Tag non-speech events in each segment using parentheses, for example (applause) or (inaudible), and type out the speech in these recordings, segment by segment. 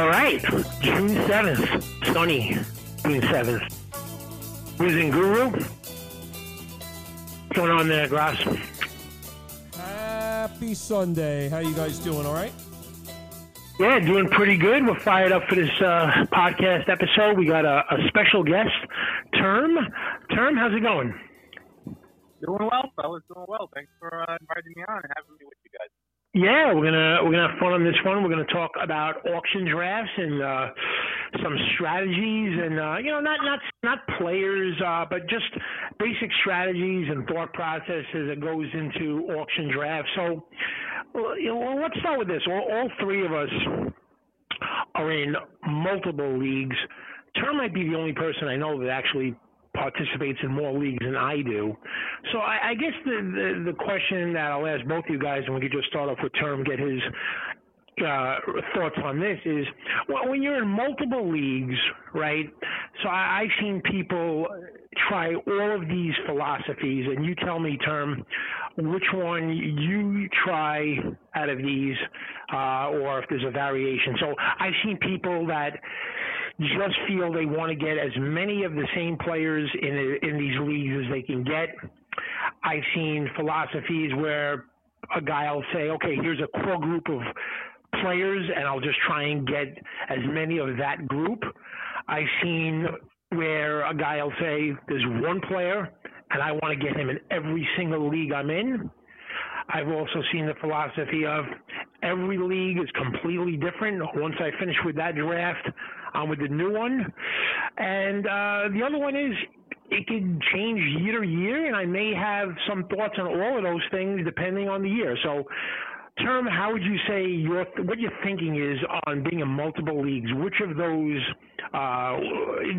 All right, June 7th, sunny June 7th. Who's Guru? What's going on there, Grass? Happy Sunday. How you guys doing? All right? Yeah, doing pretty good. We're fired up for this uh, podcast episode. We got a, a special guest, Term. Term, how's it going? Doing well, fellas. Doing well. Thanks for uh, inviting me on and having me with you guys. Yeah, we're gonna we're gonna have fun on this one. We're gonna talk about auction drafts and uh, some strategies, and uh, you know, not not not players, uh, but just basic strategies and thought processes that goes into auction drafts. So, you know, let's start with this. All, all three of us are in multiple leagues. Term might be the only person I know that actually participates in more leagues than I do. So I, I guess the, the, the question that I'll ask both of you guys, and we could just start off with Term, get his uh, thoughts on this is well, when you're in multiple leagues, right? So I, I've seen people try all of these philosophies, and you tell me, term, which one you try out of these, uh, or if there's a variation. So I've seen people that just feel they want to get as many of the same players in in these leagues as they can get. I've seen philosophies where a guy will say, okay, here's a core group of players, and I'll just try and get as many of that group. I've seen where a guy will say, there's one player, and I want to get him in every single league I'm in. I've also seen the philosophy of every league is completely different. Once I finish with that draft, I'm with the new one. And uh, the other one is it can change year to year, and I may have some thoughts on all of those things depending on the year. So, term, how would you say your what your thinking is on being in multiple leagues? Which of those uh,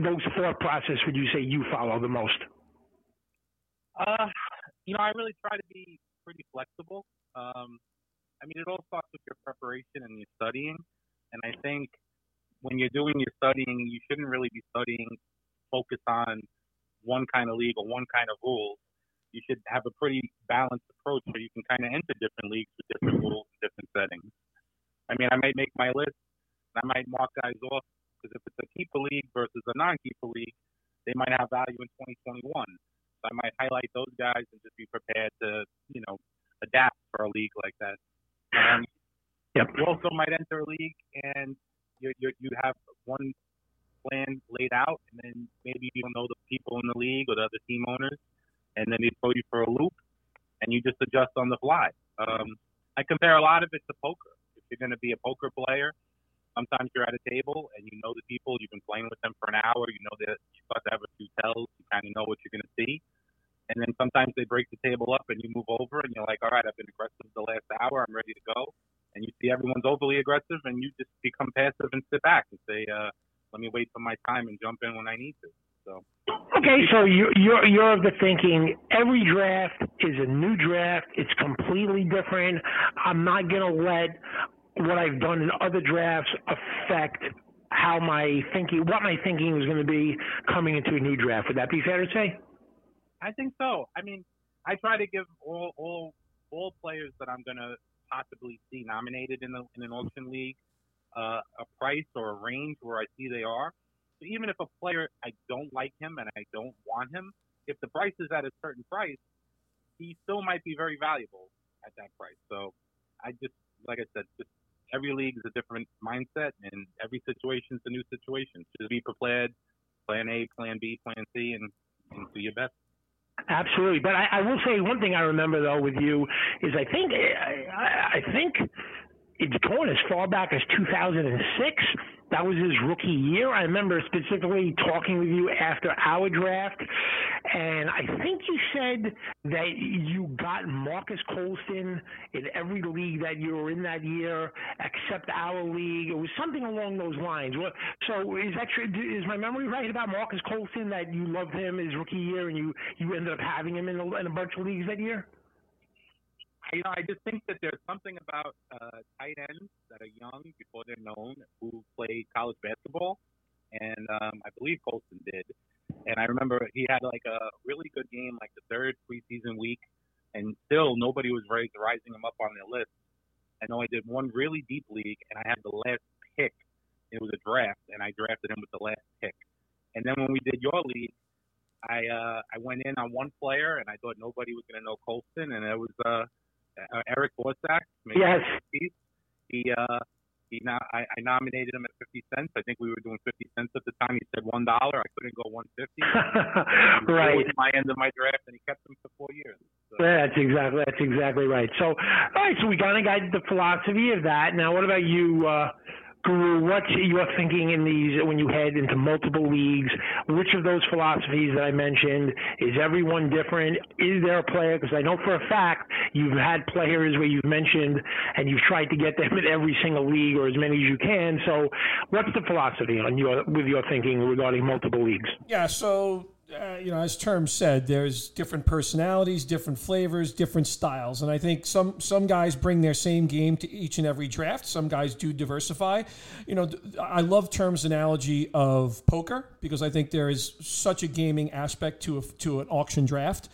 those thought process would you say you follow the most? Uh, you know, I really try to be pretty flexible. Um, I mean, it all starts with your preparation and your studying. And I think when you're doing your studying, you shouldn't really be studying focused on one kind of league or one kind of rules. You should have a pretty balanced approach where you can kind of enter different leagues with different rules and different settings. I mean, I might make my list and I might mark guys off because if it's a keeper league versus a non-keeper league, they might have value in 2021. So I might highlight those guys and just be prepared to, you know, adapt for a league like that. Um, yep. You also might enter a league and you you you have one plan laid out, and then maybe you don't know the people in the league or the other team owners, and then they throw you for a loop, and you just adjust on the fly. Um, I compare a lot of it to poker. If you're going to be a poker player, sometimes you're at a table and you know the people, you've been playing with them for an hour, you know that you start to have a few tells, you kind of know what you're going to see. And then sometimes they break the table up and you move over and you're like, all right, I've been aggressive the last hour, I'm ready to go and you see everyone's overly aggressive, and you just become passive and sit back and say, uh, "Let me wait for my time and jump in when I need to." So. Okay, so you're you're you're of the thinking every draft is a new draft. It's completely different. I'm not gonna let what I've done in other drafts affect how my thinking, what my thinking is going to be coming into a new draft. Would that be fair to say? I think so. I mean, I try to give all all all players that I'm going to possibly see nominated in, the, in an auction league uh, a price or a range where I see they are. So even if a player I don't like him and I don't want him, if the price is at a certain price, he still might be very valuable at that price. So I just, like I said, just every league is a different mindset and every situation is a new situation. Just be prepared, plan A, plan B, plan C, and, and do your best. Absolutely, but I, I will say one thing I remember though with you is I think I, I think it's going as far back as 2006 that was his rookie year. I remember specifically talking with you after our draft, and I think you said that you got Marques Colston in every league that you were in that year, except our league. It was something along those lines. So is that true? Is my memory right about Marques Colston that you loved him his rookie year, and you you ended up having him in a, in a bunch of leagues that year? You know, I just think that there's something about uh, tight ends that are young before they're known who play college basketball, and um, I believe Colston did. And I remember he had like a really good game, like the third preseason week, and still nobody was rising him up on their list. I know I did one really deep league, and I had the last pick It was a draft, and I drafted him with the last pick. And then when we did your league, I uh, I went in on one player, and I thought nobody was going to know Colston, and it was uh, uh Erik Bozak. Yes. He uh, he not I, I nominated him at 50 cents. I think we were doing 50 cents at the time. He said one dollar. I couldn't go 150. (laughs) right. My end of my draft, and he kept him for four years. So. Yeah, that's exactly that's exactly right. So, all right. So we kind of got the philosophy of that. Now, what about you? Uh, Guru, what's your thinking in these when you head into multiple leagues? Which of those philosophies that I mentioned is everyone different? Is there a player? Because I know for a fact you've had players where you've mentioned and you've tried to get them in every single league or as many as you can. So, what's the philosophy on your with your thinking regarding multiple leagues? Yeah. So uh, you know, as Term said, there's different personalities, different flavors, different styles, and I think some some guys bring their same game to each and every draft. Some guys do diversify. You know, I love Term's analogy of poker because I think there is such a gaming aspect to a, to an auction draft.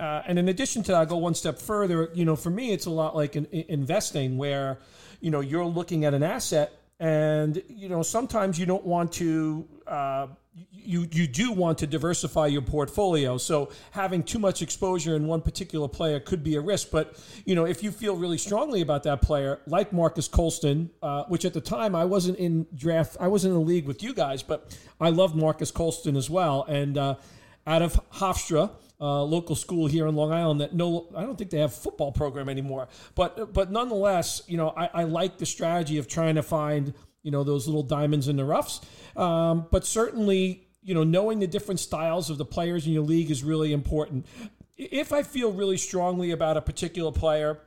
Uh, and in addition to that, I go one step further. You know, for me, it's a lot like in, in investing, where you know you're looking at an asset, and you know sometimes you don't want to. Uh, you you do want to diversify your portfolio. So having too much exposure in one particular player could be a risk. But you know, if you feel really strongly about that player, like Marques Colston, uh, which at the time I wasn't in draft, I wasn't in the league with you guys, but I loved Marques Colston as well. And uh, out of Hofstra. Uh, local school here in Long Island that no, I don't think they have football program anymore. But but nonetheless, you know, I, I like the strategy of trying to find you know those little diamonds in the roughs. Um, but certainly, you know, knowing the different styles of the players in your league is really important. If I feel really strongly about a particular player,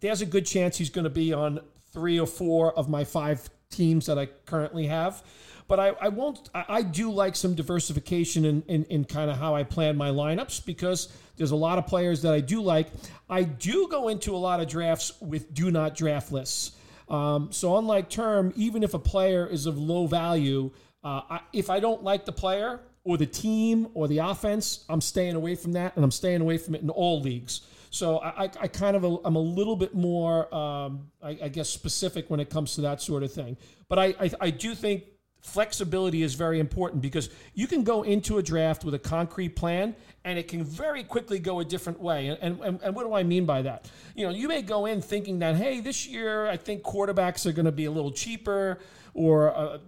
there's a good chance he's going to be on three or four of my five teams that I currently have. But I, I won't. I, I do like some diversification in, in, in kind of how I plan my lineups because there's a lot of players that I do like. I do go into a lot of drafts with do not draft lists. Um, so unlike term, even if a player is of low value, uh, I, if I don't like the player or the team or the offense, I'm staying away from that, and I'm staying away from it in all leagues. So I, I kind of I'm a little bit more, um, I, I, guess, specific when it comes to that sort of thing. But I, I, I do think flexibility is very important because you can go into a draft with a concrete plan and it can very quickly go a different way. And, and, and what do I mean by that? You know, you may go in thinking that, hey, this year I think quarterbacks are going to be a little cheaper or uh,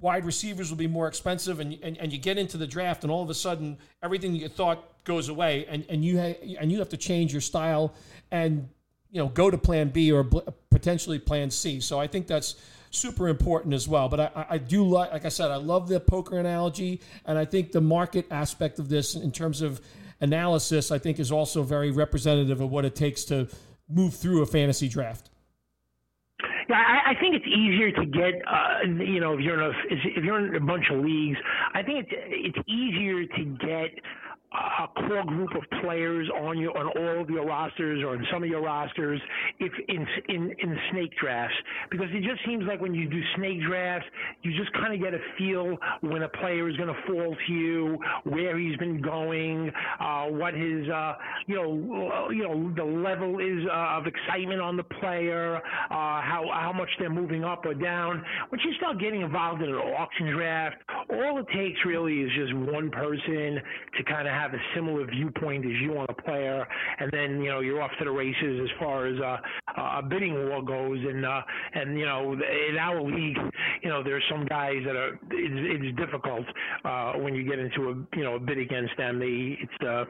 wide receivers will be more expensive. And, and, and you get into the draft and all of a sudden everything you thought goes away and, and, you, ha- and you have to change your style and, you know, go to plan B or potentially plan C. So I think that's super important as well. But I, I do like, like I said, I love the poker analogy, and I think the market aspect of this in terms of analysis, I think, is also very representative of what it takes to move through a fantasy draft. Yeah, I, I think it's easier to get, uh, you know, if you're in a if you're in a bunch of leagues, I think it's it's easier to get a core group of players on your on all of your rosters or in some of your rosters if in in in snake drafts. Because it just seems like when you do snake drafts you just kind of get a feel when a player is going to fall to you where he's been going uh, what his uh, you know you know the level is uh, of excitement on the player uh, how how much they're moving up or down once you start getting involved in an auction draft. All it takes really is just one person to kind of have a similar viewpoint as you on a player, and then you know you're off to the races as far as uh, a bidding war goes. And uh, and you know in our league, you know there's some guys that are it's, it's difficult uh, when you get into a you know a bid against them. They it's uh,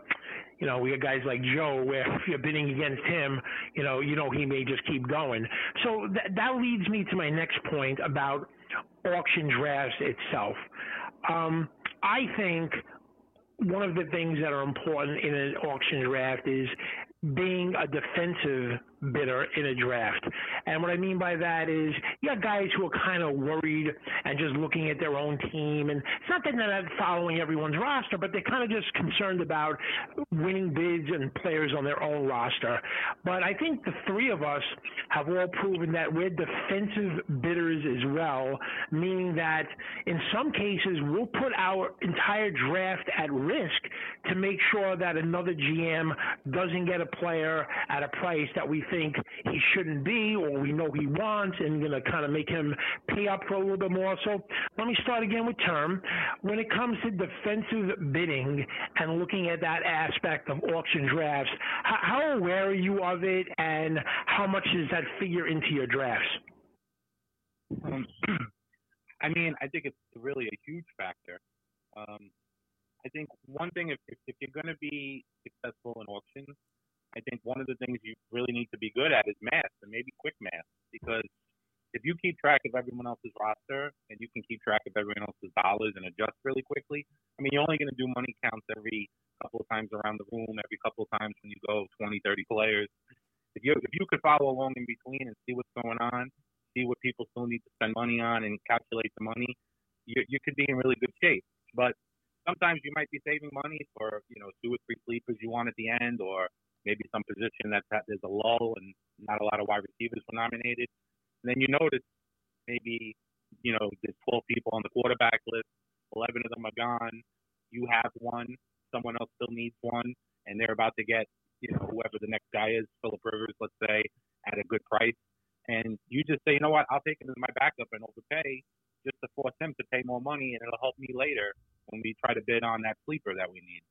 you know, we got guys like Joe where if you're bidding against him, you know, you know he may just keep going. So that that leads me to my next point about auction drafts itself. Um, I think one of the things that are important in an auction draft is being a defensive bidder in a draft. And what I mean by that is you got guys who are kind of worried and just looking at their own team. And it's not that they're not following everyone's roster, but they're kind of just concerned about winning bids and players on their own roster. But I think the three of us have all proven that we're defensive bidders as well, meaning that in some cases we'll put our entire draft at risk to make sure that another GM doesn't get a player at a price that we think he shouldn't be, or we know he wants, and going to kind of make him pay up for a little bit more. So let me start again with term. When it comes to defensive bidding and looking at that aspect of auction drafts, how, aware are you of it, and how much does that figure into your drafts? Um, (clears throat) I mean, I think it's really a huge factor. Um, I think one thing, if, if, if you're going to be successful in auctions, I think one of the things you really need to be good at is math and maybe quick math because if you keep track of everyone else's roster and you can keep track of everyone else's dollars and adjust really quickly, I mean, you're only going to do money counts every couple of times around the room, every couple of times when you go 20, 30 players. If you if you could follow along in between and see what's going on, see what people still need to spend money on, and calculate the money, you you could be in really good shape. But sometimes you might be saving money for you know two or three sleepers you want at the end, or maybe some position that, that there's a lull and not a lot of wide receivers were nominated. And then you notice maybe, you know, there's 12 people on the quarterback list, 11 of them are gone. You have one, someone else still needs one, and they're about to get, you know, whoever the next guy is, Philip Rivers, let's say, at a good price. And you just say, you know what, I'll take him as my backup and overpay just to force him to pay more money, and it'll help me later when we try to bid on that sleeper that we need.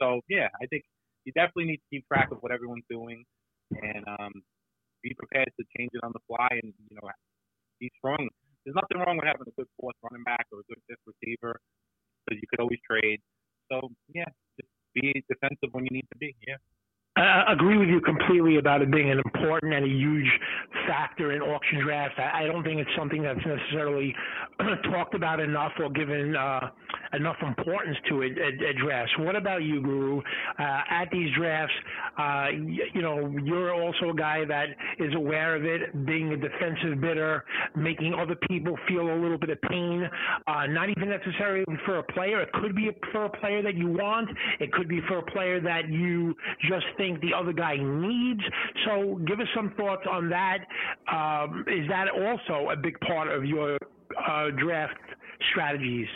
So yeah, I think you definitely need to keep track of what everyone's doing and um, be prepared to change it on the fly and you know be strong. There's nothing wrong with having a good fourth running back or a good fifth receiver because you could always trade. So yeah, just be defensive when you need to be. Yeah. I agree with you completely about it being an important and a huge factor in auction drafts. I, don't think it's something that's necessarily (clears throat) talked about enough or given uh, enough importance to it drafts. What about you, Guru? Uh, at these drafts, uh, you, you know, you're also a guy that is aware of it, being a defensive bidder, making other people feel a little bit of pain, uh, not even necessarily for a player. It could be for a player that you want. It could be for a player that you just think think the other guy needs. So give us some thoughts on that. Um, is that also a big part of your uh, draft strategies?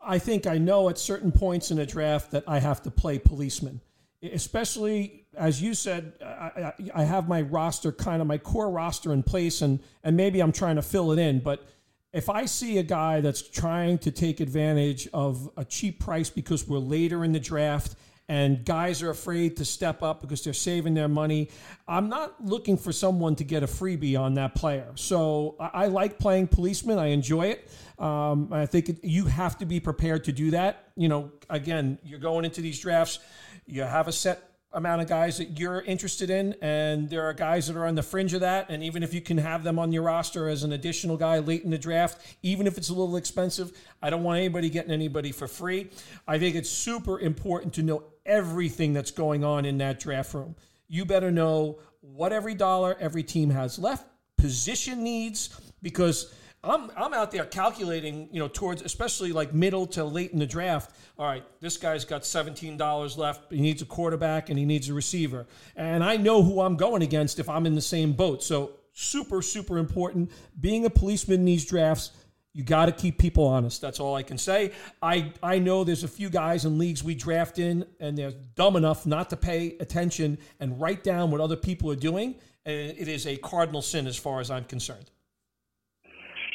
I think I know at certain points in a draft that I have to play policeman, especially as you said. I, I, have my roster, kind of my core roster in place, and and maybe I'm trying to fill it in. But if I see a guy that's trying to take advantage of a cheap price because we're later in the draft and guys are afraid to step up because they're saving their money. I'm not looking for someone to get a freebie on that player. So I, I like playing policeman. I enjoy it. Um, I think it, you have to be prepared to do that. You know, again, you're going into these drafts, you have a set amount of guys that you're interested in, and there are guys that are on the fringe of that. And even if you can have them on your roster as an additional guy late in the draft, even if it's a little expensive, I don't want anybody getting anybody for free. I think it's super important to know everything that's going on in that draft room. You better know what every dollar every team has left, position needs, because I'm I'm out there calculating, you know, towards especially like middle to late in the draft. All right, this guy's got seventeen dollars left. He needs a quarterback and he needs a receiver, and I know who I'm going against if I'm in the same boat. So super super important. Being a policeman in these drafts, you got to keep people honest. That's all I can say. I I know there's a few guys in leagues we draft in, and they're dumb enough not to pay attention and write down what other people are doing. It is a cardinal sin as far as I'm concerned.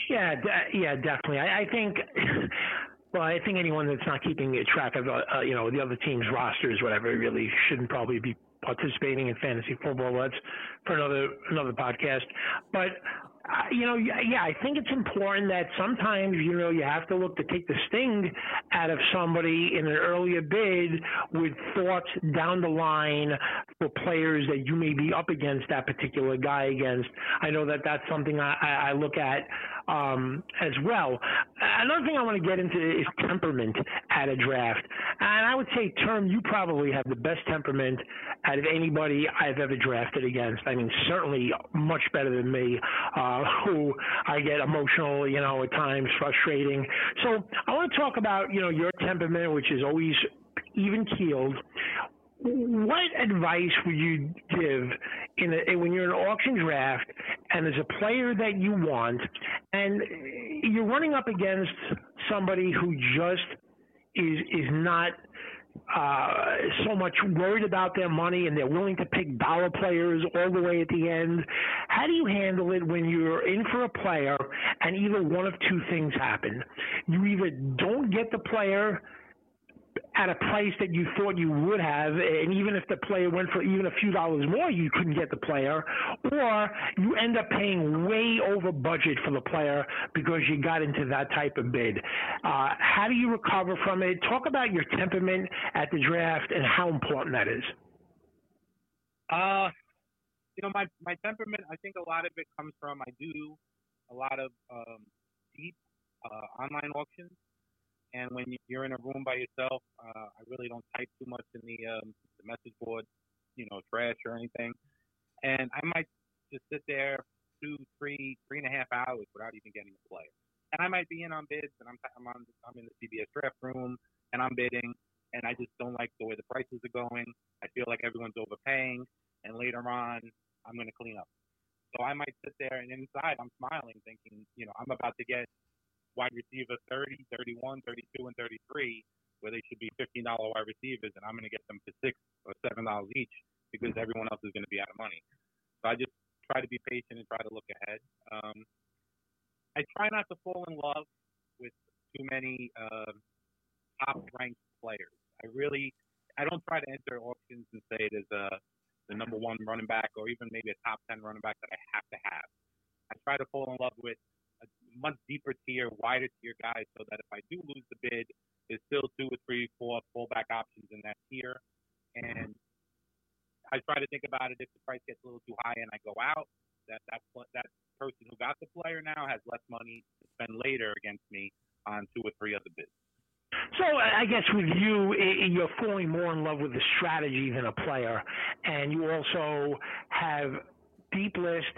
Yeah, yeah, definitely. I, I think. (laughs) Well, I think anyone that's not keeping track of, uh, uh, you know, the other team's rosters, whatever, really shouldn't probably be participating in fantasy football. That's for another another podcast. But uh, you know, yeah, I think it's important that sometimes, you know, you have to look to take the sting out of somebody in an earlier bid with thoughts down the line for players that you may be up against that particular guy against. I know that that's something I, I look at um, as well. Another thing I want to get into is temperament at a draft. And I would say, Term, you probably have the best temperament out of anybody I've ever drafted against. I mean, certainly much better than me. Uh, who I get emotional, you know, at times frustrating. So I want to talk about, you know, your temperament, which is always even keeled. What advice would you give in a, when you're in an auction draft and there's a player that you want and you're running up against somebody who just is is not uh, so much worried about their money and they're willing to pick dollar players all the way at the end. How do you handle it when you're in for a player and either one of two things happen? You either don't get the player at a price that you thought you would have, and even if the player went for even a few dollars more, you couldn't get the player, or you end up paying way over budget for the player because you got into that type of bid. Uh, how do you recover from it? Talk about your temperament at the draft and how important that is. Uh, you know, my my temperament. I think a lot of it comes from I do a lot of um, deep uh, online auctions and when you're in a room by yourself, uh, I really don't type too much in the, um, the message board, you know, trash or anything. And I might just sit there two, three, three and a half hours without even getting a player. And I might be in on bids, and I'm I'm on I'm in the CBS draft room, and I'm bidding, and I just don't like the way the prices are going. I feel like everyone's overpaying, and later on, I'm going to clean up. So I might sit there, and inside, I'm smiling, thinking, you know, I'm about to get wide receiver 30, 31, 32, and 33, where they should be $15 wide receivers, and I'm going to get them for six or seven dollars each because everyone else is going to be out of money. So I just try to be patient and try to look ahead. Um, I try not to fall in love with too many uh, top ranked players. I really, I don't try to enter auctions and say is a the number one running back or even maybe a top ten running back that I have to have. I try to fall in love with much deeper tier, wider tier guys, so that if I do lose the bid, there's still two or three, four fullback options in that tier. And I try to think about it if the price gets a little too high and I go out, that that that person who got the player now has less money to spend later against me on two or three other bids. So I guess with you, you're falling more in love with the strategy than a player, and you also have deep list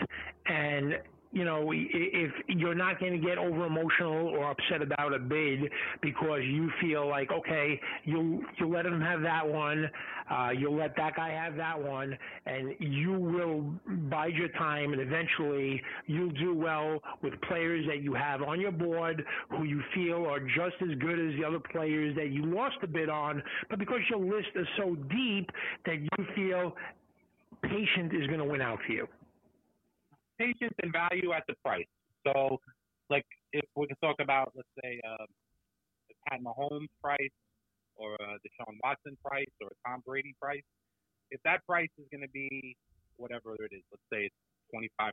and you know, if you're not going to get over emotional or upset about a bid because you feel like, okay, you'll you let him have that one, uh, you'll let that guy have that one, and you will bide your time, and eventually you'll do well with players that you have on your board who you feel are just as good as the other players that you lost a bid on, but because your list is so deep that you feel patient is going to win out for you patience and value at the price. So, like, if we can talk about, let's say, uh, the Pat Mahomes price or uh, Deshaun Watson price or Tom Brady price, if that price is going to be whatever it is, let's say it's $25,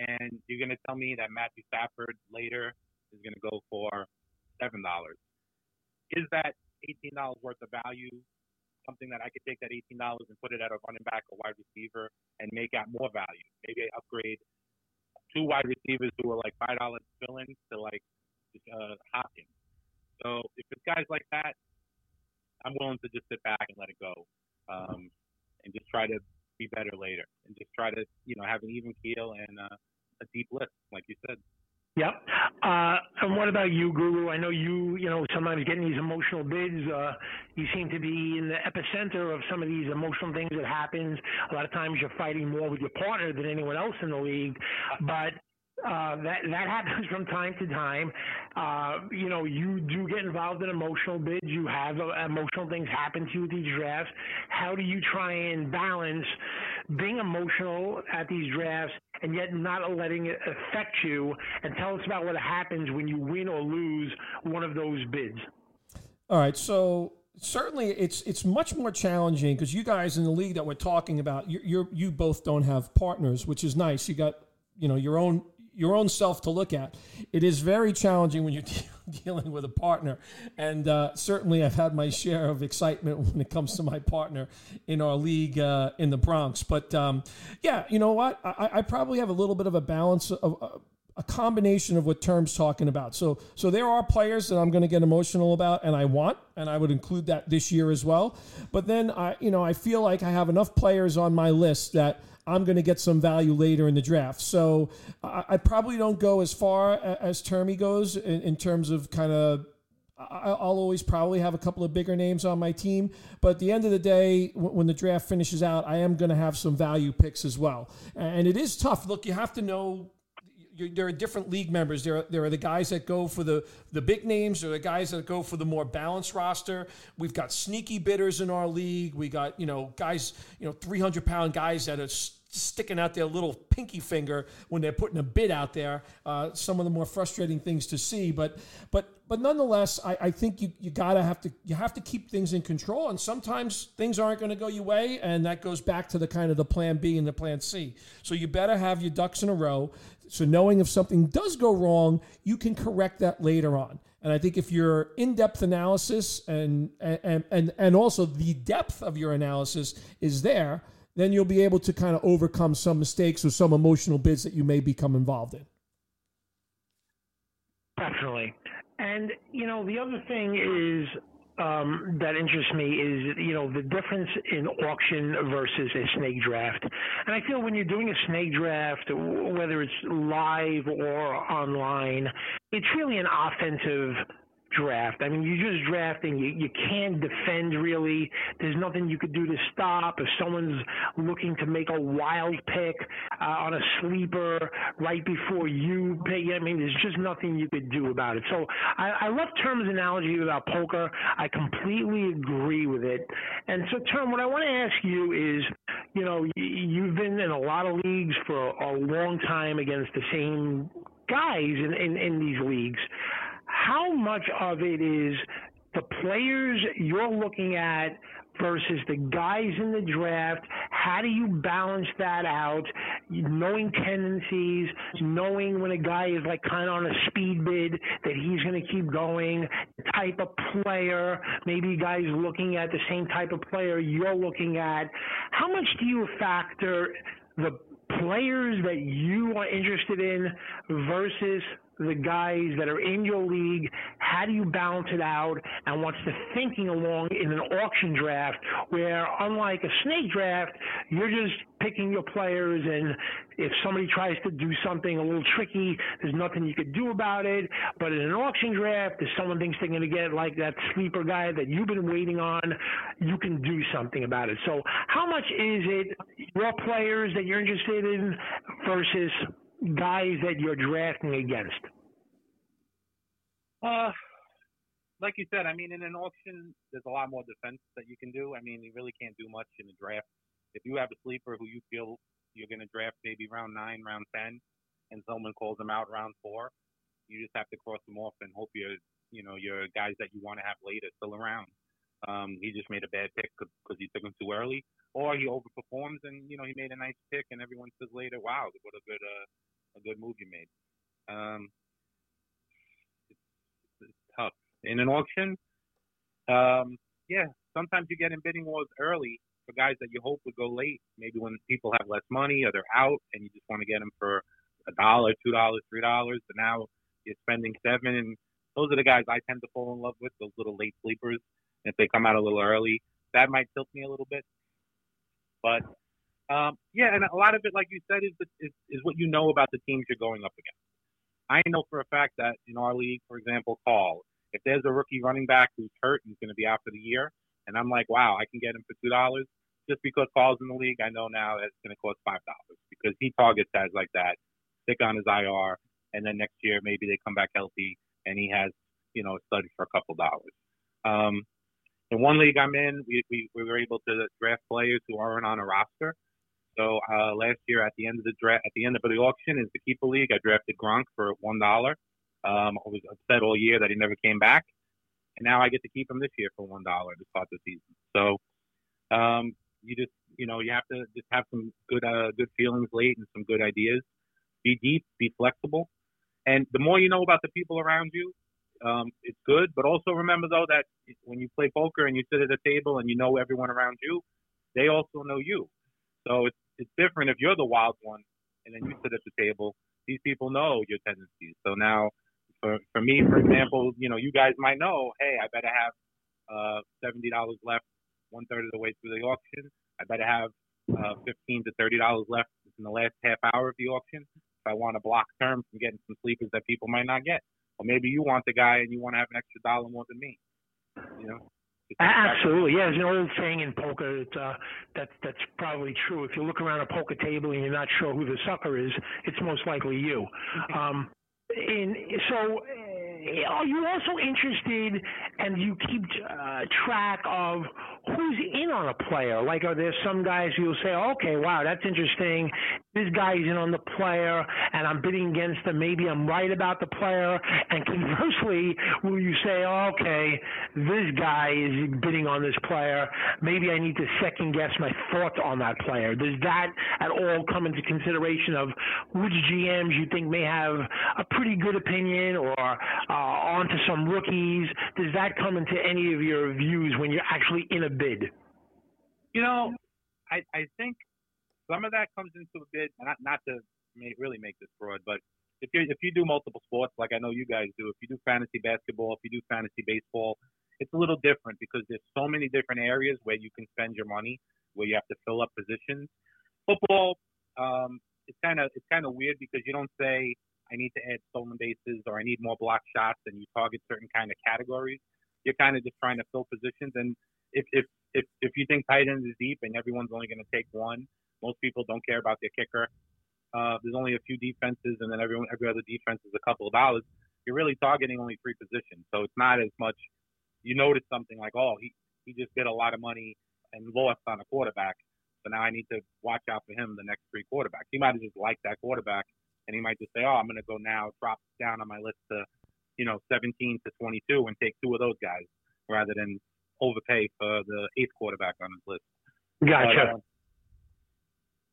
and you're going to tell me that Matthew Stafford later is going to go for $7, is that $18 worth of value something that I could take that eighteen dollars and put it at a running back or wide receiver and make out more value. Maybe I upgrade two wide receivers who are like five dollars fill-ins to like uh, Hopkins. So if it's guys like that, I'm willing to just sit back and let it go, um, and just try to be better later, and just try to you know have an even keel and uh, a deep list, like you said. What about you, Guru? I know you, you know, sometimes getting these emotional bids. Uh, you seem to be in the epicenter of some of these emotional things that happens. A lot of times you're fighting more with your partner than anyone else in the league. But uh, that that (laughs) happens from time to time. Uh, you know, you do get involved in emotional bids. You have uh, emotional things happen to you at these drafts. How do you try and balance being emotional at these drafts and yet not letting it affect you? And tell us about what happens when you win or lose one of those bids. All right, so certainly it's it's much more challenging because you guys in the league that we're talking about, you you you both don't have partners, which is nice. You got you know your own your own self to look at. It is very challenging when you're (laughs) (laughs) dealing with a partner, and uh, certainly I've had my share of excitement when it comes to my partner in our league uh, in the Bronx. But um, yeah, you know what? I, I, probably have a little bit of a balance of. Uh, a combination of what terms talking about. So so there are players that I'm going to get emotional about and I want and I would include that this year as well. But then I you know I feel like I have enough players on my list that I'm going to get some value later in the draft. So I, I probably don't go as far as Termy goes in, in terms of kind of. I'll always probably have a couple of bigger names on my team, but at the end of the day, when the draft finishes out, I am going to have some value picks as well. And it is tough. Look, you have to know there are different league members. There are, there are the guys that go for the, the big names. There are the guys that go for the more balanced roster. We've got sneaky bidders in our league. We got you know guys you know 300 pound guys that are sticking out their little pinky finger when they're putting a bid out there. Uh, some of the more frustrating things to see, but but but nonetheless, I, I think you you gotta have to you have to keep things in control, and sometimes things aren't going to go your way, and that goes back to the kind of the plan B and the plan C. So you better have your ducks in a row. So knowing if something does go wrong, you can correct that later on. And I think if your in-depth analysis and and and and also the depth of your analysis is there, then you'll be able to kind of overcome some mistakes or some emotional bids that you may become involved in. Definitely. And, you know, the other thing is um, that interests me is, you know, the difference in auction versus a snake draft. And I feel when you're doing a snake draft, whether it's live or online, it's really an offensive draft. I mean, you just draft and you, you can't defend really. There's nothing you could do to stop. If someone's looking to make a wild pick uh, on a sleeper right before you pick, I mean, there's just nothing you could do about it. So I, I love Term's analogy about poker. I completely agree with it. And so, Term, what I want to ask you is, you know, you've been in a lot of leagues for a long time against the same guys in, in, in these leagues how much of it is the players you're looking at versus the guys in the draft? How do you balance that out? Knowing tendencies, knowing when a guy is like kind of on a speed bid that he's going to keep going, type of player, maybe guys looking at the same type of player you're looking at. How much do you factor the players that you are interested in versus the guys that are in your league? How do you balance it out? And what's the thinking along in an auction draft where, unlike a snake draft, you're just picking your players, and if somebody tries to do something a little tricky, there's nothing you could do about it. But in an auction draft, if someone thinks they're going to get like that sleeper guy that you've been waiting on, you can do something about it. So, how much is it your players that you're interested in versus guys that you're drafting against? Uh, like you said, I mean, in an auction, there's a lot more defense that you can do. I mean, you really can't do much in a draft. If you have a sleeper who you feel you're going to draft maybe round nine, round ten, and someone calls them out round four, you just have to cross them off and hope your, you know, your guys that you want to have later still around. Um, he just made a bad pick because he took him too early, or he overperforms and you know he made a nice pick, and everyone says later, "Wow, what a good uh, a good move you made. Um, it's, it's tough in an auction. Um, yeah, sometimes you get in bidding wars early for guys that you hope would go late. Maybe when people have less money or they're out, and you just want to get them for a dollar, two dollars, three dollars. But now you're spending seven, and those are the guys I tend to fall in love with. Those little late sleepers. If they come out a little early, that might tilt me a little bit. But um, yeah, and a lot of it, like you said, is, is is what you know about the teams you're going up against. I know for a fact that in our league, for example, Call, if there's a rookie running back who's hurt and is going to be out for the year, and I'm like, wow, I can get him for two dollars, just because Call's in the league, I know now that it's going to cost five dollars because he targets guys like that, stick on his IR, and then next year maybe they come back healthy and he has, you know, a study for a couple dollars. Um, in one league I'm in, we, we, we were able to draft players who aren't on a roster so uh, last year at the end of the draft, at the end of the auction, is the keeper league. I drafted Gronk for one dollar. Um, I was upset all year that he never came back, and now I get to keep him this year for one dollar to start the season. So um, you just you know you have to just have some good uh, good feelings late and some good ideas. Be deep, be flexible, and the more you know about the people around you, um, it's good. But also remember though that when you play poker and you sit at a table and you know everyone around you, they also know you. So it's it's different if you're the wild one and then you sit at the table. These people know your tendencies. So now, for for me, for example, you know, you guys might know, hey, I better have uh, seventy dollars left one third of the way through the auction. I better have uh, fifteen to thirty dollars left in the last half hour of the auction if I want to block terms from getting some sleepers that people might not get. Or maybe you want the guy and you want to have an extra dollar more than me. You know. Absolutely, yeah. There's an old saying in poker that uh, that that's probably true. If you look around a poker table and you're not sure who the sucker is, it's most likely you. Um, and so are you also interested and you keep uh, track of who's in on a player? Like, are there some guys who'll say, okay, wow, that's interesting. This guy's in on the player and I'm bidding against him. Maybe I'm right about the player. And conversely, will you say, okay, this guy is bidding on this player. Maybe I need to second guess my thoughts on that player. Does that at all come into consideration of which GMs you think may have a pretty good opinion or uh, onto some rookies. Does that come into any of your views when you're actually in a bid? You know, I, I think some of that comes into a bid, not not to really make this broad, but if you if you do multiple sports like I know you guys do, if you do fantasy basketball, if you do fantasy baseball, it's a little different because there's so many different areas where you can spend your money, where you have to fill up positions. Football, um, it's kind of it's kind of weird because you don't say I need to add stolen bases or I need more block shots and you target certain kind of categories. You're kind of just trying to fill positions. And if, if, if, if you think tight end is deep and everyone's only going to take one, most people don't care about their kicker. Uh, there's only a few defenses and then everyone, every other defense is a couple of dollars. You're really targeting only three positions. So it's not as much, you notice something like, oh, he, he just did a lot of money and lost on a quarterback. So now I need to watch out for him the next three quarterbacks. He might have just liked that quarterback and he might just say, "Oh, I'm going to go now, drop down on my list to, you know, 17 to 22, and take two of those guys rather than overpay for the eighth quarterback on his list." Gotcha. But, uh,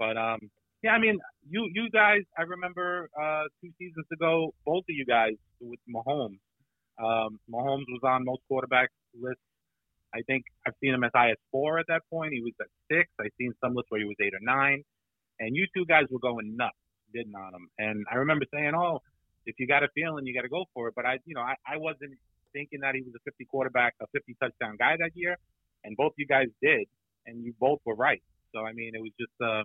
but um, yeah, I mean, you you guys, I remember uh, two seasons ago, both of you guys with Mahomes. Um, Mahomes was on most quarterbacks lists. I think I've seen him as high as four at that point. He was at six. I've seen some lists where he was eight or nine. And you two guys were going nuts bidding on him. And I remember saying, "Oh, if you got a feeling, you got to go for it." But I, you know, I, I wasn't thinking that he was a 50 quarterback, a 50 touchdown guy that year. And both you guys did, and you both were right. So I mean, it was just uh,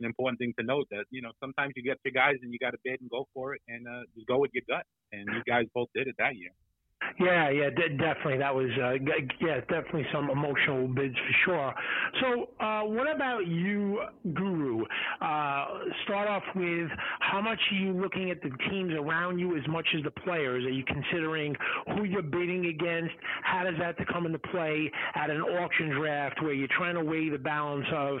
an important thing to note that you know sometimes you get your guys and you got to bid and go for it and uh, just go with your gut. And you guys both did it that year. Yeah, yeah, de- definitely. That was, uh, yeah, definitely some emotional bids for sure. So, uh, what about you, Guru? Uh, start off with how much are you looking at the teams around you as much as the players? Are you considering who you're bidding against? How does that come into play at an auction draft where you're trying to weigh the balance of,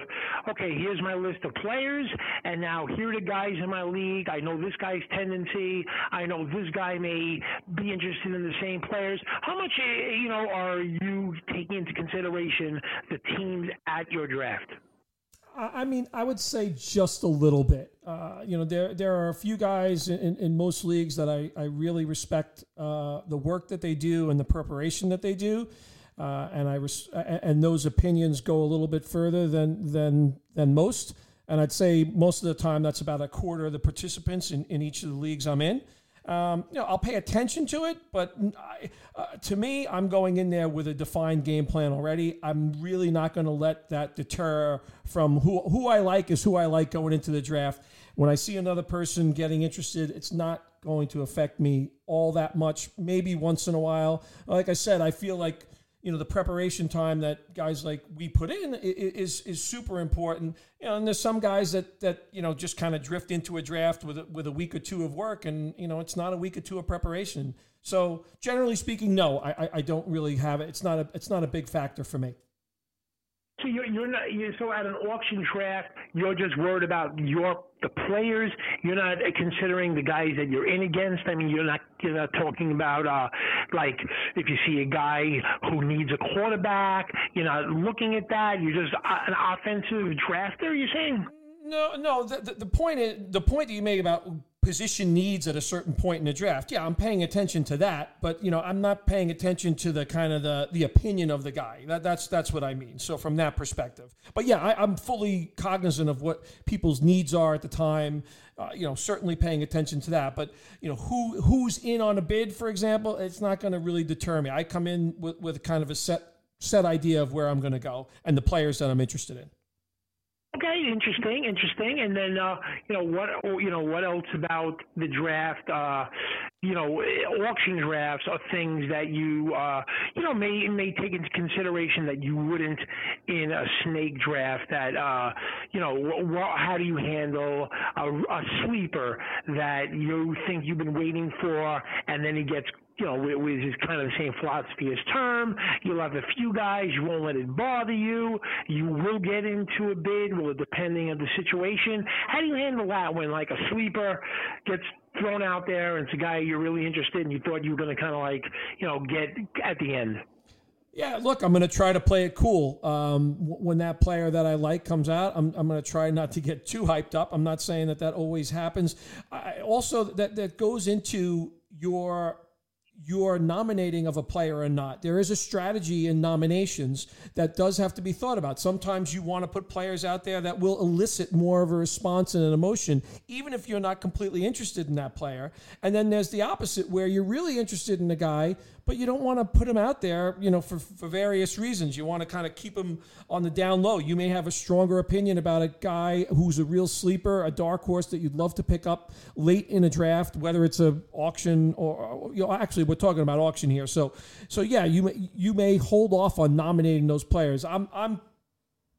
okay, here's my list of players, and now here are the guys in my league. I know this guy's tendency. I know this guy may be interested in the same same players. How much, eh, you know, are you taking into consideration the teams at your draft? I mean, I would say just a little bit. Uh, you know, there there are a few guys in, in most leagues that I, I really respect uh, the work that they do and the preparation that they do, uh, and I res- and those opinions go a little bit further than than than most. And I'd say most of the time that's about a quarter of the participants in, in each of the leagues I'm in. Um, you know, I'll pay attention to it, but I, uh, to me, I'm going in there with a defined game plan already. I'm really not going to let that deter from who who I like is who I like going into the draft. When I see another person getting interested, it's not going to affect me all that much. Maybe once in a while. Like I said, I feel like you know the preparation time that guys like we put in is is super important. You know, and there's some guys that that you know just kind of drift into a draft with a, with a week or two of work, and you know it's not a week or two of preparation. So generally speaking, no, I I don't really have it. It's not a it's not a big factor for me. So you're, you're not you're, so at an auction draft, you're just worried about your the players. You're not considering the guys that you're in against. I mean, you're not you're not talking about uh, like if you see a guy who needs a quarterback. You're not looking at that. You're just uh, an offensive drafter. You're saying. No, no. The, the, the point is the point that you made about position needs at a certain point in the draft. Yeah, I'm paying attention to that, but you know, I'm not paying attention to the kind of the the opinion of the guy. That, that's that's what I mean. So from that perspective, but yeah, I, am fully cognizant of what people's needs are at the time. Uh, you know, certainly paying attention to that. But you know, who who's in on a bid, for example, it's not going to really deter me. I come in with, with kind of a set set idea of where I'm going to go and the players that I'm interested in. Okay, interesting, interesting. And then uh, you know what you know what else about the draft? Uh, you know, auction drafts are things that you uh, you know may may take into consideration that you wouldn't in a snake draft. That uh, you know, wh- how do you handle a, a sleeper that you think you've been waiting for, and then he gets you know, with his kind of the same philosophy as term. You'll have a few guys. You won't let it bother you. You will get into a bid, well, depending on the situation. How do you handle that when like a sleeper gets thrown out there and it's a guy you're really interested in? You thought you were going to kind of like, you know, get at the end. Yeah, look, I'm going to try to play it cool. Um, when that player that I like comes out, I'm, I'm going to try not to get too hyped up. I'm not saying that that always happens. I, also, that that goes into your you're nominating of a player or not. There is a strategy in nominations that does have to be thought about. Sometimes you want to put players out there that will elicit more of a response and an emotion, even if you're not completely interested in that player. And then there's the opposite where you're really interested in a guy, but you don't want to put them out there, you know, for, for various reasons. You want to kind of keep them on the down low. You may have a stronger opinion about a guy who's a real sleeper, a dark horse that you'd love to pick up late in a draft, whether it's a auction or, you know, actually we're talking about auction here. So, so yeah, you may, you may hold off on nominating those players. I'm, I'm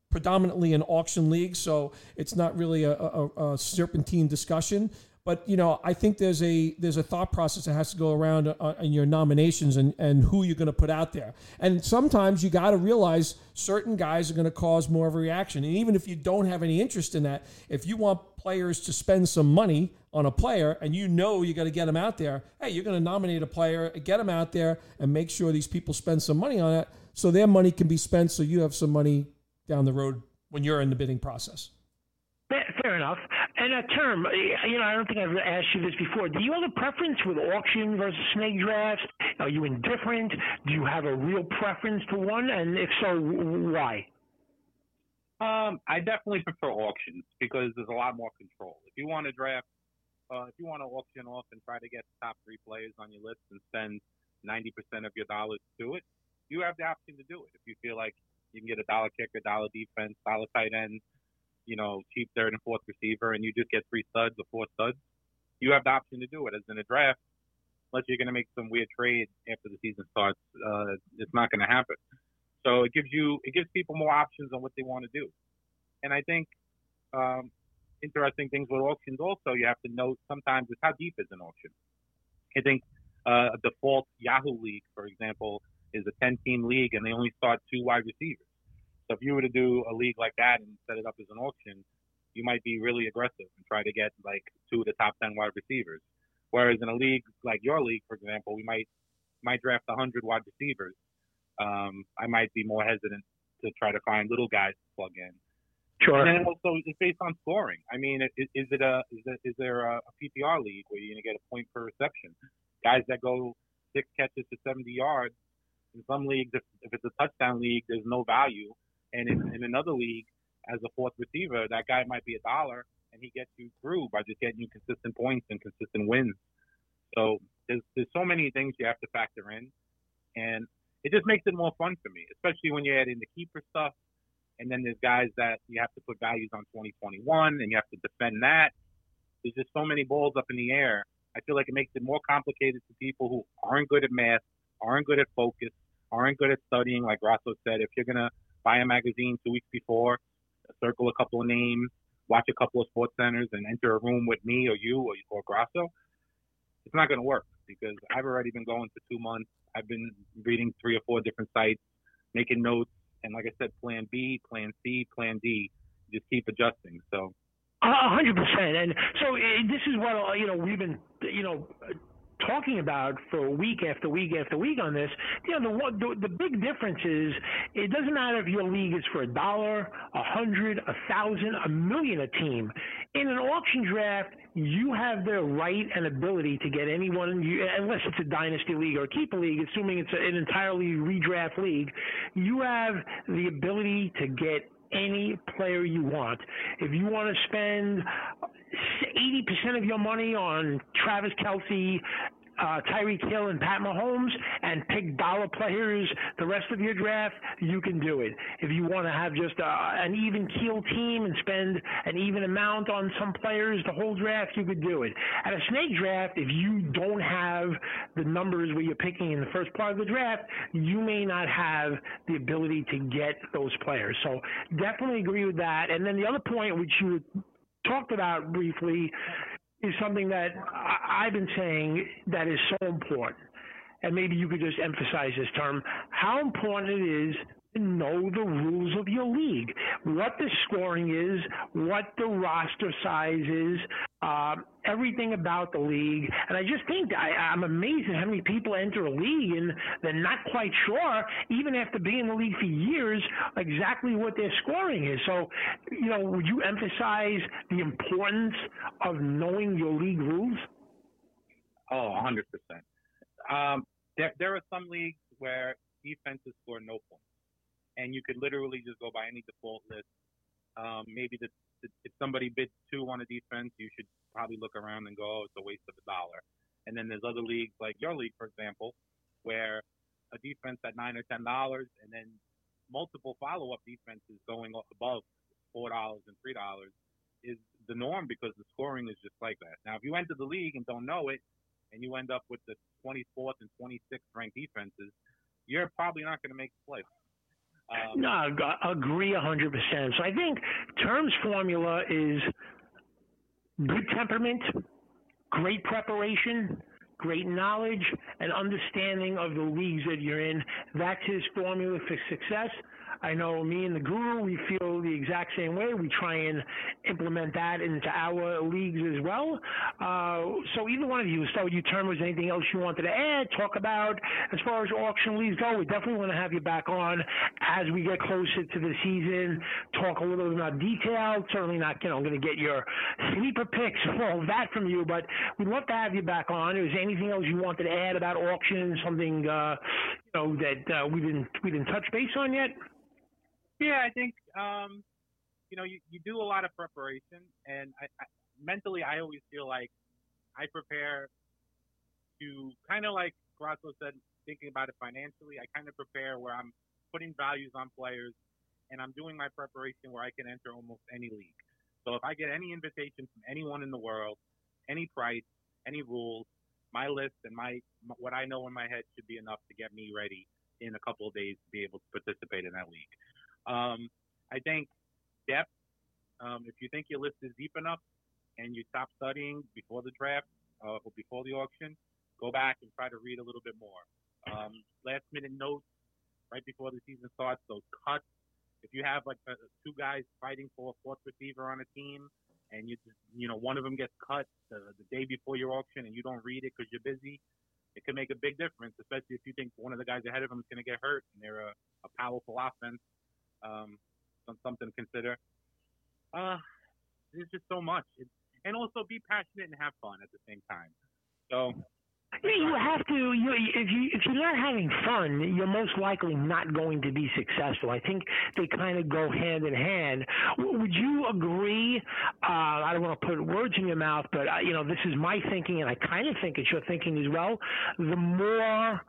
predominantly an auction league, so it's not really a, a, a serpentine discussion. But you know, I think there's a there's a thought process that has to go around uh, in your nominations and and who you're going to put out there. And sometimes you got to realize certain guys are going to cause more of a reaction. And even if you don't have any interest in that, if you want players to spend some money on a player and you know you got to get them out there, hey, you're going to nominate a player, get them out there, and make sure these people spend some money on it so their money can be spent so you have some money down the road when you're in the bidding process. Fair enough. And a term, you know, I don't think I've asked you this before. Do you have a preference with auction versus snake drafts? Are you indifferent? Do you have a real preference to one? And if so, why? Um, I definitely prefer auctions because there's a lot more control. If you want to draft, uh, if you want to auction off and try to get the top three players on your list and spend 90% of your dollars to it, you have the option to do it. If you feel like you can get a dollar kicker, dollar defense, dollar tight end, you know, cheap third and fourth receiver, and you just get three studs or four studs, you have the option to do it. As in a draft, unless you're going to make some weird trade after the season starts, uh, it's not going to happen. So it gives you, it gives people more options on what they want to do. And I think um, interesting things with auctions also, you have to note sometimes is how deep is an auction. I think uh, a default Yahoo league, for example, is a 10 team league and they only start two wide receivers. So if you were to do a league like that and set it up as an auction, you might be really aggressive and try to get like two of the top ten wide receivers. Whereas in a league like your league, for example, we might might draft hundred wide receivers. Um, I might be more hesitant to try to find little guys to plug in. Sure. And then also it's based on scoring. I mean, is, is it a is, it, is there a, PPR league where you're gonna get a point per reception? Guys that go six catches to 70 yards. In some leagues, if, if it's a touchdown league, there's no value. And in, in another league, as a fourth receiver, that guy might be a dollar, and he gets you through by just getting you consistent points and consistent wins. So there's there's so many things you have to factor in, and it just makes it more fun for me, especially when you add in the keeper stuff, and then there's guys that you have to put values on 2021, and you have to defend that. There's just so many balls up in the air. I feel like it makes it more complicated to people who aren't good at math, aren't good at focus, aren't good at studying. Like Grasso said, if you're gonna buy a magazine two weeks before, circle a couple of names, watch a couple of sports centers, and enter a room with me or you or, or Grasso, it's not going to work because I've already been going for two months. I've been reading three or four different sites, making notes, and like I said, Plan B, Plan C, Plan D. Just keep adjusting. So. A hundred percent, and so eh, this is what uh, you know. We've been, you know, talking about for week after week after week on this, you know, the, the, the big difference is it doesn't matter if your league is for a dollar, a hundred, a thousand, a million a team. In an auction draft, you have the right and ability to get anyone, you, unless it's a dynasty league or a keeper league, assuming it's a, an entirely redraft league, you have the ability to get any player you want. If you want to spend 80% of your money on Travis Kelce, uh, Tyreek Hill and Pat Mahomes and pick dollar players the rest of your draft, you can do it. If you want to have just uh, an even keel team and spend an even amount on some players the whole draft, you could do it. At a snake draft, if you don't have the numbers where you're picking in the first part of the draft, you may not have the ability to get those players. So definitely agree with that. And then the other point, which you talked about briefly, is something that I've been saying that is so important. And maybe you could just emphasize this term how important it is know the rules of your league, what the scoring is, what the roster size is, uh, everything about the league. And I just think I, I'm amazed at how many people enter a league and they're not quite sure, even after being in the league for years, exactly what their scoring is. So, you know, would you emphasize the importance of knowing your league rules? Oh, 100%. Um, there, there are some leagues where defenses score no points and you could literally just go by any default list. Um, maybe the, the, if somebody bids two on a defense, you should probably look around and go, oh, it's a waste of a dollar. And then there's other leagues like your league, for example, where a defense at nine or ten dollars, and then multiple follow-up defenses going above four dollars and three dollars is the norm because the scoring is just like that. Now, if you enter the league and don't know it, and you end up with the 24th and 26th ranked defenses, you're probably not going to make the playoffs. Um, no, I agree 100%. So I think terms formula is good temperament, great preparation, great knowledge, and understanding of the leagues that you're in. That's his formula for success. I know me and the guru, we feel the exact same way. We try and implement that into our leagues as well. Uh, so either one of you, start with you, Term, was anything else you wanted to add, talk about as far as auction leagues go? We definitely want to have you back on as we get closer to the season, talk a little bit about detail. Certainly not, you know, I'm going to get your sleeper picks all that from you, but we'd love to have you back on. Is there anything else you wanted to add about auctions, something, uh, you know, that uh, we didn't, we didn't touch base on yet? Yeah, I think um, you know you, you do a lot of preparation, and I, I, mentally I always feel like I prepare to kind of like Grasso said, thinking about it financially. I kind of prepare where I'm putting values on players, and I'm doing my preparation where I can enter almost any league. So if I get any invitation from anyone in the world, any price, any rules, my list and my what I know in my head should be enough to get me ready in a couple of days to be able to participate in that league. Um, I think depth. Um, if you think your list is deep enough and you stop studying before the draft uh, or before the auction, go back and try to read a little bit more. Um, last minute notes right before the season starts, those cuts. If you have like uh, two guys fighting for a fourth receiver on a team, and you just, you know one of them gets cut the, the day before your auction, and you don't read it because you're busy, it can make a big difference, especially if you think one of the guys ahead of them is going to get hurt and they're a, a powerful offense um, something to consider. Uh, there's just so much, and also be passionate and have fun at the same time. So. Yeah, you have to. You, if you if you're not having fun, you're most likely not going to be successful. I think they kind of go hand in hand. Would you agree? Uh, I don't want to put words in your mouth, but uh, you know this is my thinking, and I kind of think it's your thinking as well. The more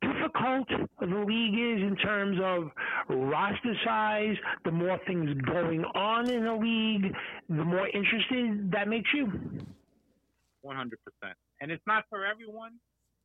difficult the league is in terms of roster size, the more things going on in the league, the more interested that makes you. 100%. And it's not for everyone.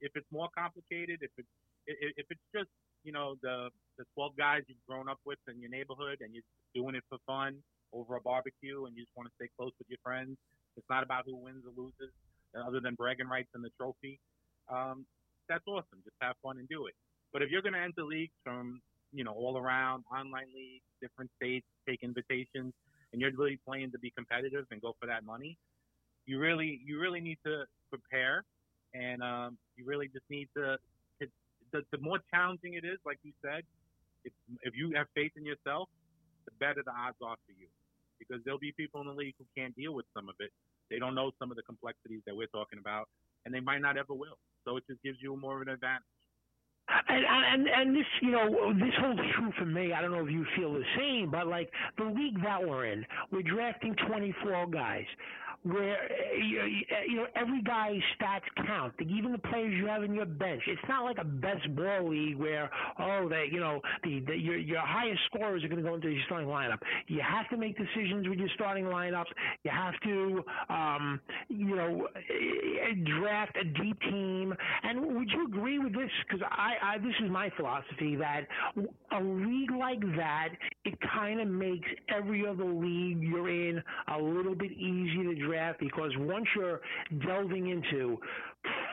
If it's more complicated, if it's if it's just you know the the 12 guys you've grown up with in your neighborhood and you're doing it for fun over a barbecue and you just want to stay close with your friends, it's not about who wins or loses, other than bragging rights and the trophy. Um, that's awesome. Just have fun and do it. But if you're going to enter leagues from you know all around online leagues, different states, take invitations, and you're really playing to be competitive and go for that money, you really you really need to prepare, and um, you really just need to. to the, the more challenging it is, like you said, if if you have faith in yourself, the better the odds are for you, because there'll be people in the league who can't deal with some of it. They don't know some of the complexities that we're talking about, and they might not ever will. So it just gives you more of an advantage. And, and and this you know this holds true for me. I don't know if you feel the same, but like the league that we're in, we're drafting 24 guys. Where eh, eh, you know every guy's stats count. Even the players you have in your bench. It's not like a best ball league where oh they you know the, the your your highest scorers are going to go into your starting lineup. You have to make decisions with your starting lineup. You have to um, you know eh, draft a deep team. And would you agree with this? Because I, I this is my philosophy that a league like that it kind of makes every other league you're in a little bit easier to draft because once you're delving into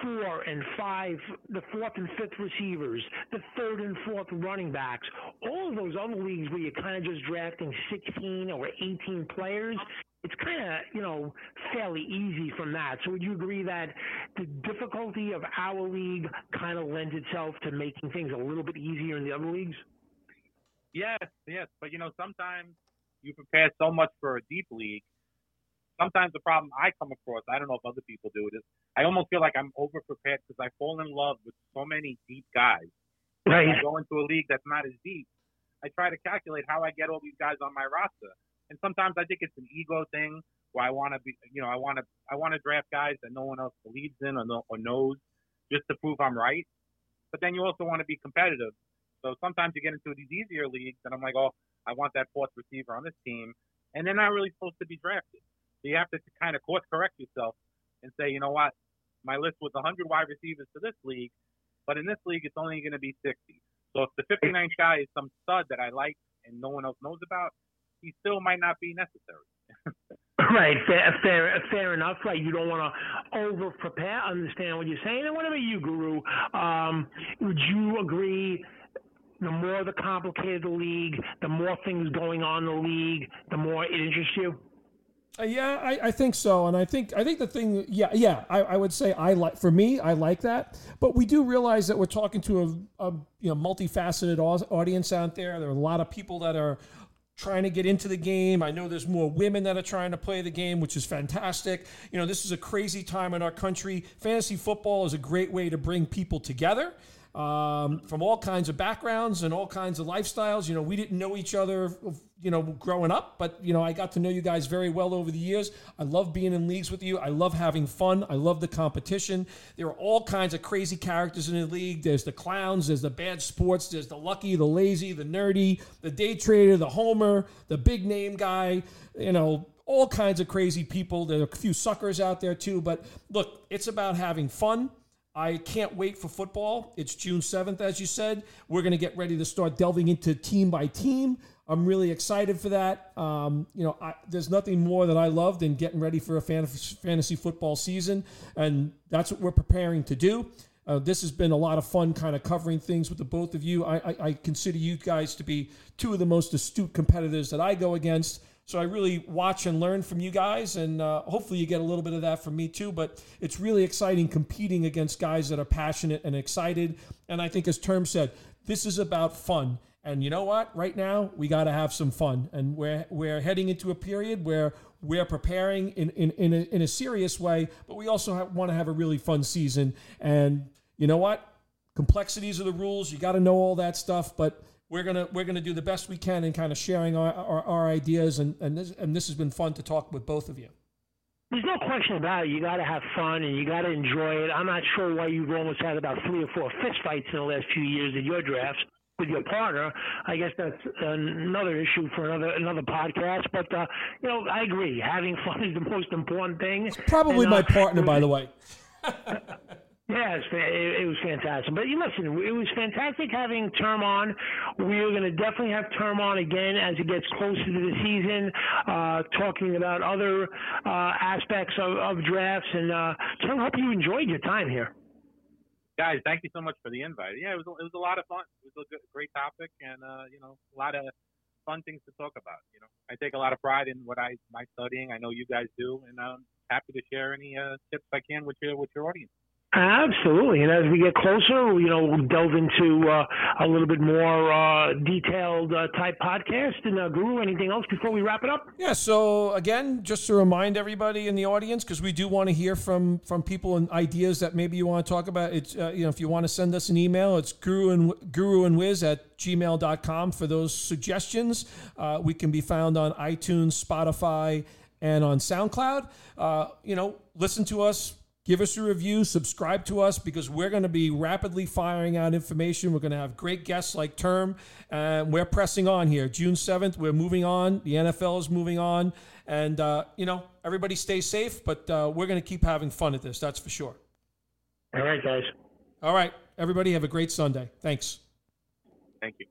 four and five, the fourth and fifth receivers, the third and fourth running backs, all of those other leagues where you're kind of just drafting 16 or 18 players, it's kind of you know fairly easy from that. So would you agree that the difficulty of our league kind of lends itself to making things a little bit easier in the other leagues? Yes, yes, but you know sometimes you prepare so much for a deep league. Sometimes the problem I come across, I don't know if other people do it, is I almost feel like I'm over prepared because I fall in love with so many deep guys. Right. When I go into a league that's not as deep. I try to calculate how I get all these guys on my roster and sometimes I think it's an ego thing where I want to be, you know, I want to, I want to draft guys that no one else believes in or, know, or knows just to prove I'm right. But then you also want to be competitive. So sometimes you get into these easier leagues, and I'm like, oh, I want that fourth receiver on this team, and they're not really supposed to be drafted. So you have to kind of course correct yourself and say, you know what, my list was 100 wide receivers for this league, but in this league it's only going to be 60. So if the 59th guy is some stud that I like and no one else knows about, he still might not be necessary. (laughs) right, fair, fair, fair enough. Right, you don't want to over prepare. Understand what you're saying, and what you, Guru? Um, would you agree? The more the complicated the league, the more things going on in the league, the more it interests you. Uh, yeah, I, I, think so, and I think I think the thing, yeah, yeah, I, I, would say I like for me, I like that, but we do realize that we're talking to a, a you know multifaceted audience out there. There are a lot of people that are trying to get into the game. I know there's more women that are trying to play the game, which is fantastic. You know, this is a crazy time in our country. Fantasy football is a great way to bring people together um, from all kinds of backgrounds and all kinds of lifestyles. You know, we didn't know each other, you know, growing up, but, you know, I got to know you guys very well over the years. I love being in leagues with you. I love having fun. I love the competition. There are all kinds of crazy characters in the league. There's the clowns, there's the bad sports, there's the lucky, the lazy, the nerdy, the day trader, the homer, the big name guy, you know, all kinds of crazy people. There are a few suckers out there too. But look, it's about having fun I can't wait for football. It's June 7th, as you said. We're going to get ready to start delving into team by team. I'm really excited for that. Um, you know, I, there's nothing more that I love than getting ready for a fantasy football season, and that's what we're preparing to do. Uh, this has been a lot of fun, kind of covering things with the both of you. I, I, I consider you guys to be two of the most astute competitors that I go against. So I really watch and learn from you guys, and uh, hopefully you get a little bit of that from me too. But it's really exciting competing against guys that are passionate and excited. And I think, as Term said, this is about fun. And you know what? Right now, we got to have some fun. And we're, we're heading into a period where we're preparing in, in, in, a, in a serious way, but we also want to have a really fun season. And you know what? Complexities of the rules. You got to know all that stuff. But we're gonna we're gonna do the best we can in kind of sharing our, our, our ideas and and this, and this has been fun to talk with both of you. There's no question about it. You got to have fun and you got to enjoy it. I'm not sure why you've almost had about three or four fistfights in the last few years in your drafts with your partner. I guess that's another issue for another another podcast. But uh, you know, I agree. Having fun is the most important thing. It's probably and, uh, my partner, by the way. (laughs) Yeah, it, it was fantastic. But you listen, it was fantastic having Term on. We are going to definitely have Term on again as it gets closer to the season, uh, talking about other uh, aspects of, of drafts. And uh, Term, hope you enjoyed your time here. Guys, thank you so much for the invite. Yeah, it was it was a lot of fun. It was a good, great topic, and uh, you know, a lot of fun things to talk about. You know, I take a lot of pride in what I my studying. I know you guys do, and I'm happy to share any uh, tips I can with your with your audience. Absolutely, and as we get closer, you know, we'll delve into uh, a little bit more uh, detailed uh, type podcast. And uh, Guru, anything else before we wrap it up? Yeah. So again, just to remind everybody in the audience, because we do want to hear from from people and ideas that maybe you want to talk about. It's uh, you know, if you want to send us an email, it's Guru and Guru and Wiz at gmail.com for those suggestions. Uh, we can be found on iTunes, Spotify. and on SoundCloud. Uh, you know, listen to us. Give us a review, subscribe to us because we're going to be rapidly firing out information. We're going to have great guests like Term. And we're pressing on here. June 7th, we're moving on. The NFL is moving on. And, uh, you know, everybody stay safe, but uh, we're going to keep having fun at this. That's for sure. All right, guys. All right. Everybody have a great Sunday. Thanks. Thank you.